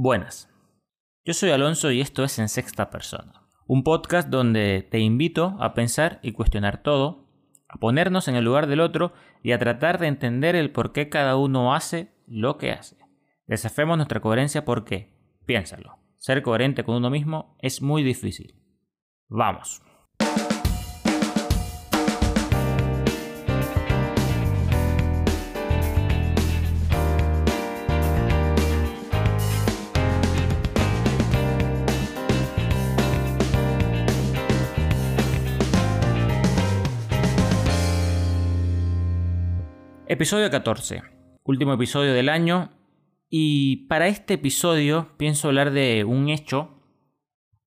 Buenas. Yo soy Alonso y esto es En Sexta Persona, un podcast donde te invito a pensar y cuestionar todo, a ponernos en el lugar del otro y a tratar de entender el por qué cada uno hace lo que hace. Desafemos nuestra coherencia porque, piénsalo, ser coherente con uno mismo es muy difícil. Vamos. Episodio 14. Último episodio del año. Y para este episodio pienso hablar de un hecho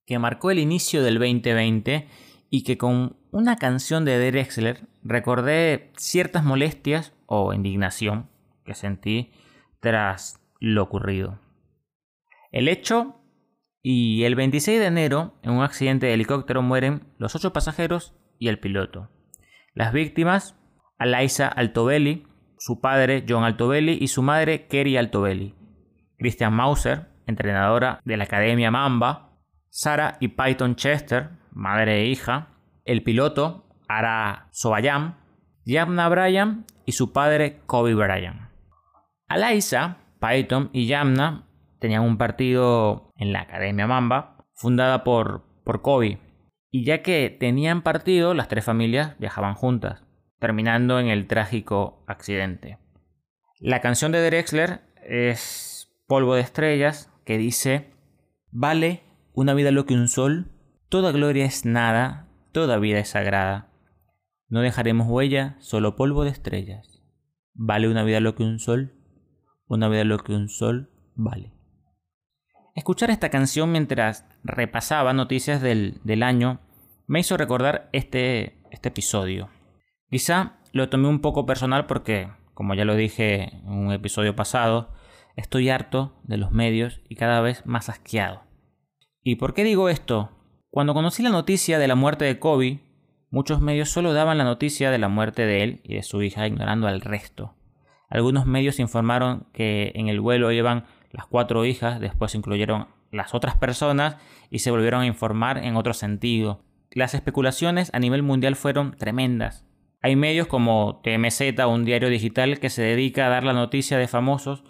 que marcó el inicio del 2020 y que con una canción de Drexler recordé ciertas molestias o indignación que sentí tras lo ocurrido. El hecho y el 26 de enero en un accidente de helicóptero mueren los ocho pasajeros y el piloto. Las víctimas, Alaisa Altobelli, su padre John Altobelli y su madre Kerry Altobelli, Christian Mauser, entrenadora de la Academia Mamba, Sara y Python Chester, madre e hija, el piloto Ara Sobayam, Yamna Bryan y su padre Kobe Bryan. Alaisa, Python y Yamna tenían un partido en la Academia Mamba, fundada por, por Kobe, y ya que tenían partido, las tres familias viajaban juntas terminando en el trágico accidente. La canción de Drexler es Polvo de Estrellas, que dice, Vale una vida lo que un sol, toda gloria es nada, toda vida es sagrada. No dejaremos huella, solo polvo de estrellas. Vale una vida lo que un sol, una vida lo que un sol vale. Escuchar esta canción mientras repasaba noticias del, del año me hizo recordar este, este episodio. Quizá lo tomé un poco personal porque, como ya lo dije en un episodio pasado, estoy harto de los medios y cada vez más asqueado. ¿Y por qué digo esto? Cuando conocí la noticia de la muerte de Kobe, muchos medios solo daban la noticia de la muerte de él y de su hija ignorando al resto. Algunos medios informaron que en el vuelo llevan las cuatro hijas, después incluyeron las otras personas y se volvieron a informar en otro sentido. Las especulaciones a nivel mundial fueron tremendas. Hay medios como TMZ, un diario digital que se dedica a dar la noticia de famosos,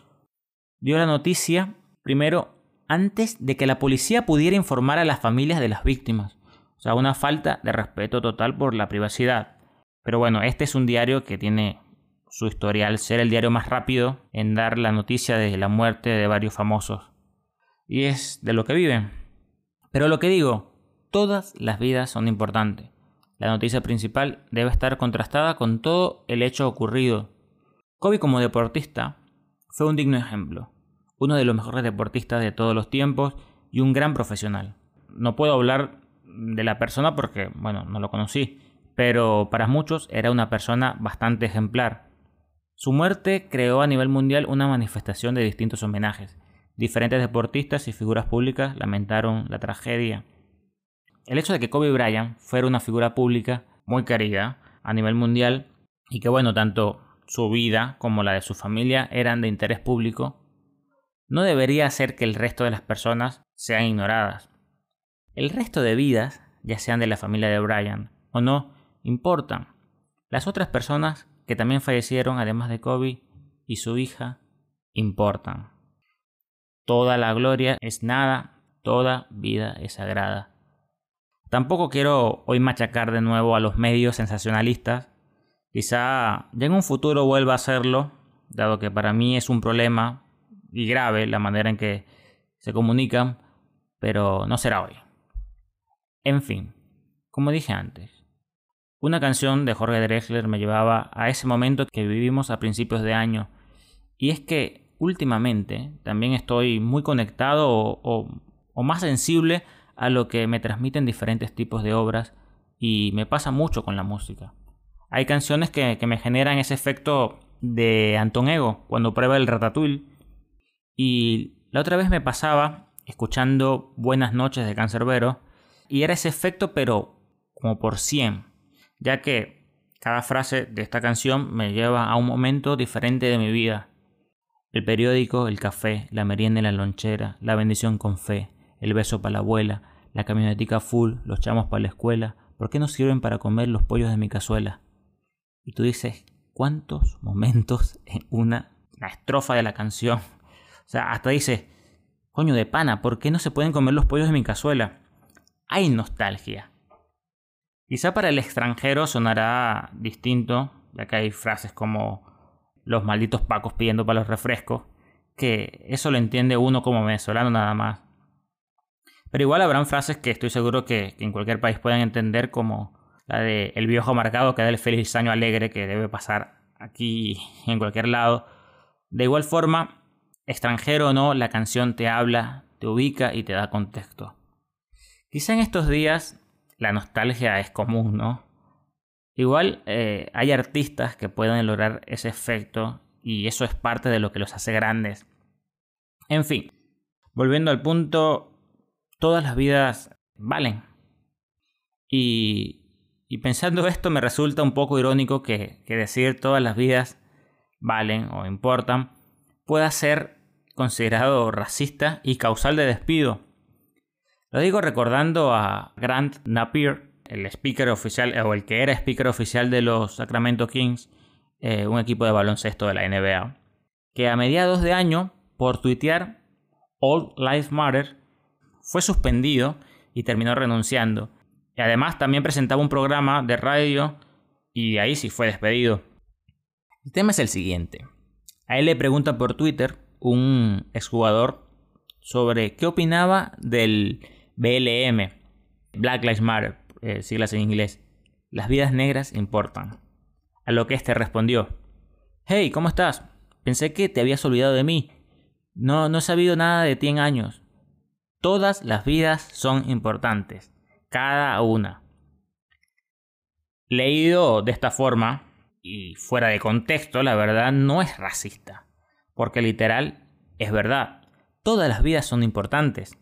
dio la noticia primero antes de que la policía pudiera informar a las familias de las víctimas. O sea, una falta de respeto total por la privacidad. Pero bueno, este es un diario que tiene su historial ser el diario más rápido en dar la noticia de la muerte de varios famosos. Y es de lo que viven. Pero lo que digo, todas las vidas son importantes. La noticia principal debe estar contrastada con todo el hecho ocurrido. Kobe como deportista fue un digno ejemplo, uno de los mejores deportistas de todos los tiempos y un gran profesional. No puedo hablar de la persona porque, bueno, no lo conocí, pero para muchos era una persona bastante ejemplar. Su muerte creó a nivel mundial una manifestación de distintos homenajes. Diferentes deportistas y figuras públicas lamentaron la tragedia el hecho de que Kobe Bryant fuera una figura pública muy querida a nivel mundial y que bueno, tanto su vida como la de su familia eran de interés público, no debería hacer que el resto de las personas sean ignoradas. El resto de vidas, ya sean de la familia de Bryant o no, importan. Las otras personas que también fallecieron, además de Kobe y su hija, importan. Toda la gloria es nada, toda vida es sagrada. Tampoco quiero hoy machacar de nuevo a los medios sensacionalistas. Quizá ya en un futuro vuelva a hacerlo, dado que para mí es un problema y grave la manera en que se comunican, pero no será hoy. En fin, como dije antes, una canción de Jorge Drexler me llevaba a ese momento que vivimos a principios de año, y es que últimamente también estoy muy conectado o, más sensible a lo que me transmiten diferentes tipos de obras y me pasa mucho con la música. Hay canciones que, me generan ese efecto de Anton Ego cuando prueba el Ratatouille y la otra vez me pasaba escuchando Buenas noches de Cancerbero y era ese efecto pero como por 100 ya que cada frase de esta canción me lleva a un momento diferente de mi vida El periódico, el café, la merienda en la lonchera, la bendición con fe, el beso para la abuela, la camionetica full, los chamos para la escuela, ¿por qué no sirven para comer los pollos de mi cazuela? Y tú dices, ¿cuántos momentos en una, una estrofa de la canción? O sea, hasta dices, coño de pana, ¿por qué no se pueden comer los pollos de mi cazuela? Hay nostalgia. Quizá para el extranjero sonará distinto, ya que hay frases como los malditos pacos pidiendo para los refrescos, que eso lo entiende uno como venezolano nada más. Pero igual habrán frases que estoy seguro que, en cualquier país pueden entender como la de el viejo marcado que da el feliz año alegre que debe pasar aquí en cualquier lado. De igual forma, extranjero o no, la canción te habla, te ubica y te da contexto. Quizá en estos días la nostalgia es común, ¿no? Igual eh, hay artistas que pueden lograr ese efecto y eso es parte de lo que los hace grandes. En fin, volviendo al punto, todas las vidas valen. Y, y pensando esto me resulta un poco irónico que, que decir todas las vidas valen o importan pueda ser considerado racista y causal de despido. Lo digo recordando a Grant Napier, el speaker oficial o el que era speaker oficial de los Sacramento Kings, eh, un equipo de baloncesto de la NBA, que a mediados de año, por tuitear All Lives Matter, fue suspendido y terminó renunciando. Y además también presentaba un programa de radio y ahí sí fue despedido. El tema es el siguiente. A él le pregunta por Twitter un exjugador sobre qué opinaba del BLM, Black Lives Matter, eh, siglas en inglés. Las vidas negras importan. A lo que este respondió: Hey, ¿cómo estás? Pensé que te habías olvidado de mí. No, no he sabido nada de ti en años. Todas las vidas son importantes, cada una. Leído de esta forma, y fuera de contexto, la verdad no es racista, porque literal es verdad, todas las vidas son importantes.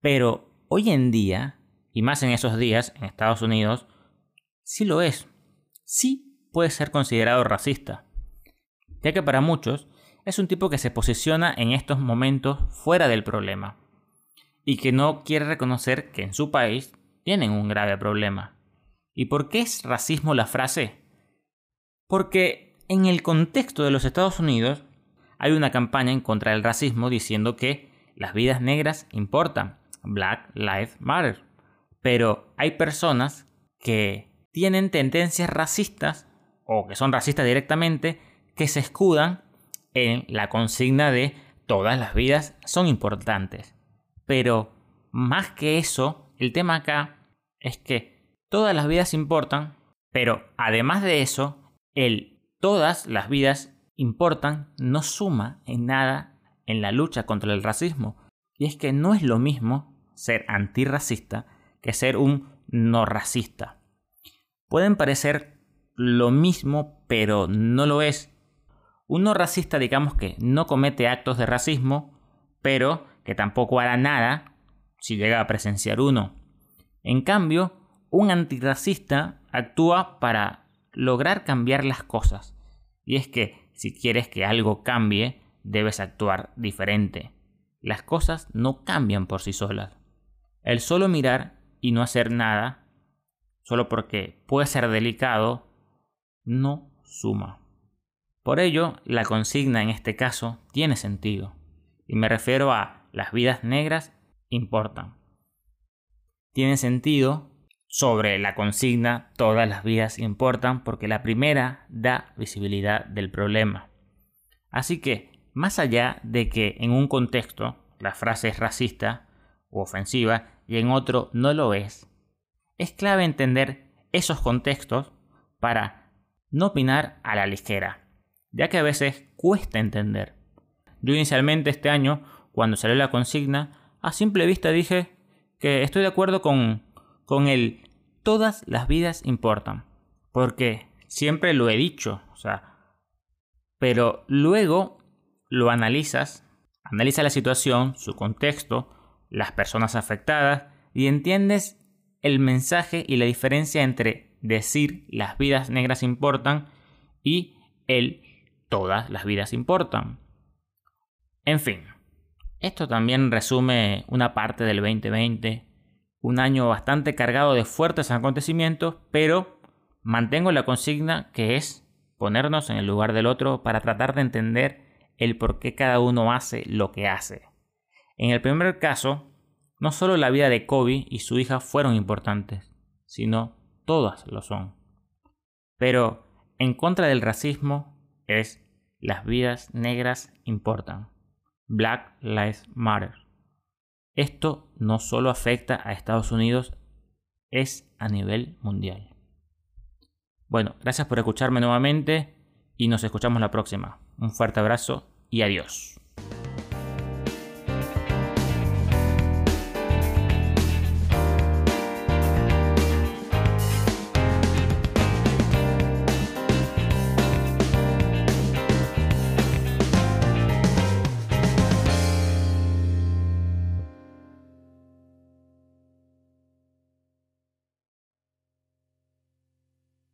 Pero hoy en día, y más en esos días en Estados Unidos, sí lo es, sí puede ser considerado racista, ya que para muchos es un tipo que se posiciona en estos momentos fuera del problema y que no quiere reconocer que en su país tienen un grave problema. ¿Y por qué es racismo la frase? Porque en el contexto de los Estados Unidos hay una campaña en contra del racismo diciendo que las vidas negras importan, Black Lives Matter. Pero hay personas que tienen tendencias racistas o que son racistas directamente que se escudan en la consigna de todas las vidas son importantes. Pero más que eso, el tema acá es que todas las vidas importan, pero además de eso, el todas las vidas importan no suma en nada en la lucha contra el racismo. Y es que no es lo mismo ser antirracista que ser un no racista. Pueden parecer lo mismo, pero no lo es. Un no racista digamos que no comete actos de racismo, pero que tampoco hará nada si llega a presenciar uno. En cambio, un antirracista actúa para lograr cambiar las cosas. Y es que si quieres que algo cambie, debes actuar diferente. Las cosas no cambian por sí solas. El solo mirar y no hacer nada, solo porque puede ser delicado, no suma. Por ello, la consigna en este caso tiene sentido. Y me refiero a las vidas negras importan. Tiene sentido sobre la consigna todas las vidas importan porque la primera da visibilidad del problema. Así que, más allá de que en un contexto la frase es racista u ofensiva y en otro no lo es, es clave entender esos contextos para no opinar a la ligera, ya que a veces cuesta entender. Yo inicialmente este año cuando salió la consigna, a simple vista dije que estoy de acuerdo con, con el todas las vidas importan. Porque siempre lo he dicho, o sea, pero luego lo analizas, analiza la situación, su contexto, las personas afectadas y entiendes el mensaje y la diferencia entre decir las vidas negras importan y el todas las vidas importan. En fin, esto también resume una parte del 2020, un año bastante cargado de fuertes acontecimientos, pero mantengo la consigna que es ponernos en el lugar del otro para tratar de entender el por qué cada uno hace lo que hace. En el primer caso, no solo la vida de Kobe y su hija fueron importantes, sino todas lo son. Pero en contra del racismo es las vidas negras importan. Black Lives Matter. Esto no solo afecta a Estados Unidos, es a nivel mundial. Bueno, gracias por escucharme nuevamente y nos escuchamos la próxima. Un fuerte abrazo y adiós.